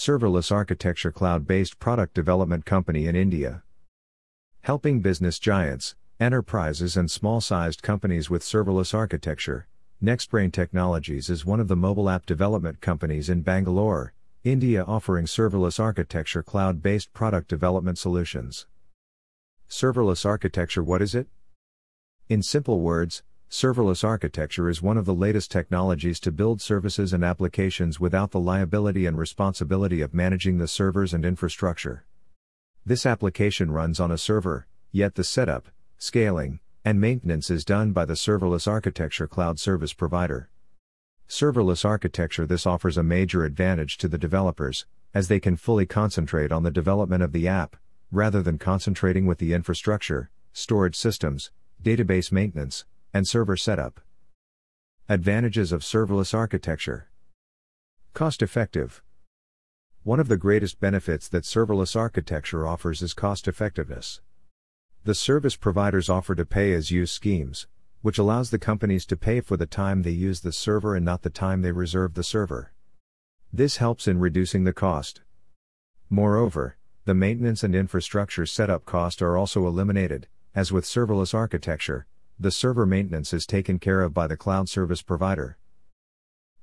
serverless architecture cloud based product development company in India. Helping business giants, enterprises, and small sized companies with serverless architecture, NextBrain Technologies is one of the mobile app development companies in Bangalore, India offering serverless architecture cloud based product development solutions. Serverless architecture What is it? In simple words, serverless architecture is one of the latest technologies to build services and applications without the liability and responsibility of managing the servers and infrastructure. This application runs on a server, yet the setup, scaling, and maintenance is done by the serverless architecture cloud service provider. Serverless architecture This offers a major advantage to the developers, as they can fully concentrate on the development of the app, rather than concentrating with the infrastructure, storage systems, database maintenance, and server setup. Advantages of serverless architecture Cost effective. One of the greatest benefits that serverless architecture offers is cost effectiveness. The service providers offer to pay as use schemes, which allows the companies to pay for the time they use the server and not the time they reserve the server. This helps in reducing the cost. Moreover, the maintenance and infrastructure setup cost are also eliminated, as with serverless architecture, the server maintenance is taken care of by the cloud service provider.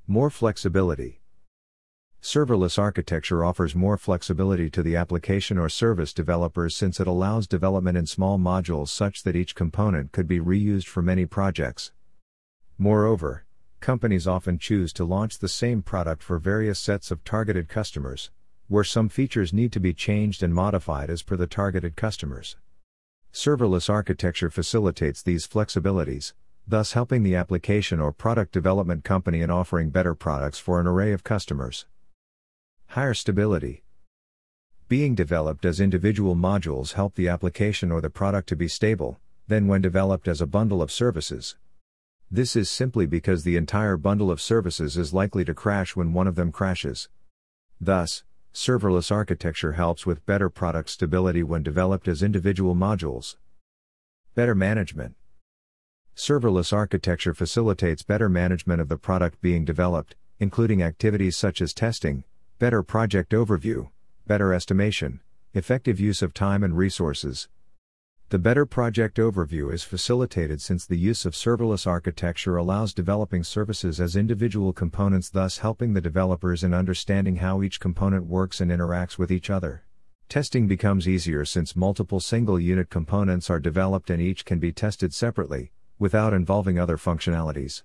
More flexibility. Serverless architecture offers more flexibility to the application or service developers since it allows development in small modules such that each component could be reused for many projects. Moreover, companies often choose to launch the same product for various sets of targeted customers, where some features need to be changed and modified as per the targeted customers. Serverless architecture facilitates these flexibilities, thus helping the application or product development company in offering better products for an array of customers. Higher stability. Being developed as individual modules help the application or the product to be stable, than when developed as a bundle of services. This is simply because the entire bundle of services is likely to crash when one of them crashes. Thus, serverless architecture helps with better product stability when developed as individual modules. Better management. Serverless architecture facilitates better management of the product being developed, including activities such as testing, better project overview, better estimation, effective use of time and resources. The better project overview is facilitated since the use of serverless architecture allows developing services as individual components, thus helping the developers in understanding how each component works and interacts with each other. Testing becomes easier since multiple single unit components are developed and each can be tested separately, without involving other functionalities.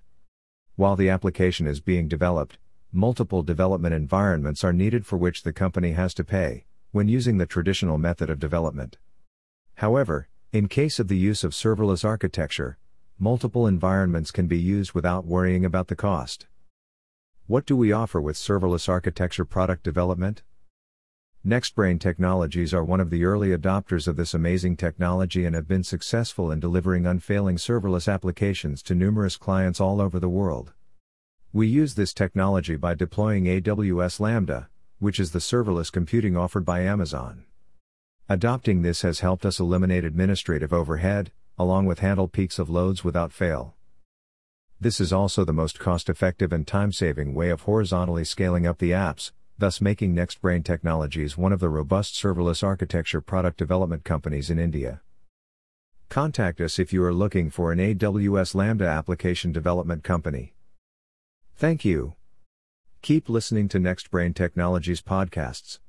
While the application is being developed, multiple development environments are needed for which the company has to pay, when using the traditional method of development. However, in case of the use of serverless architecture, multiple environments can be used without worrying about the cost. What do we offer with serverless architecture product development? NextBrain Technologies are one of the early adopters of this amazing technology and have been successful in delivering unfailing serverless applications to numerous clients all over the world. We use this technology by deploying AWS Lambda, which is the serverless computing offered by Amazon. Adopting this has helped us eliminate administrative overhead, along with handle peaks of loads without fail. This is also the most cost effective and time saving way of horizontally scaling up the apps, thus making NextBrain Technologies one of the robust serverless architecture product development companies in India. Contact us if you are looking for an AWS Lambda application development company. Thank you. Keep listening to NextBrain Technologies podcasts.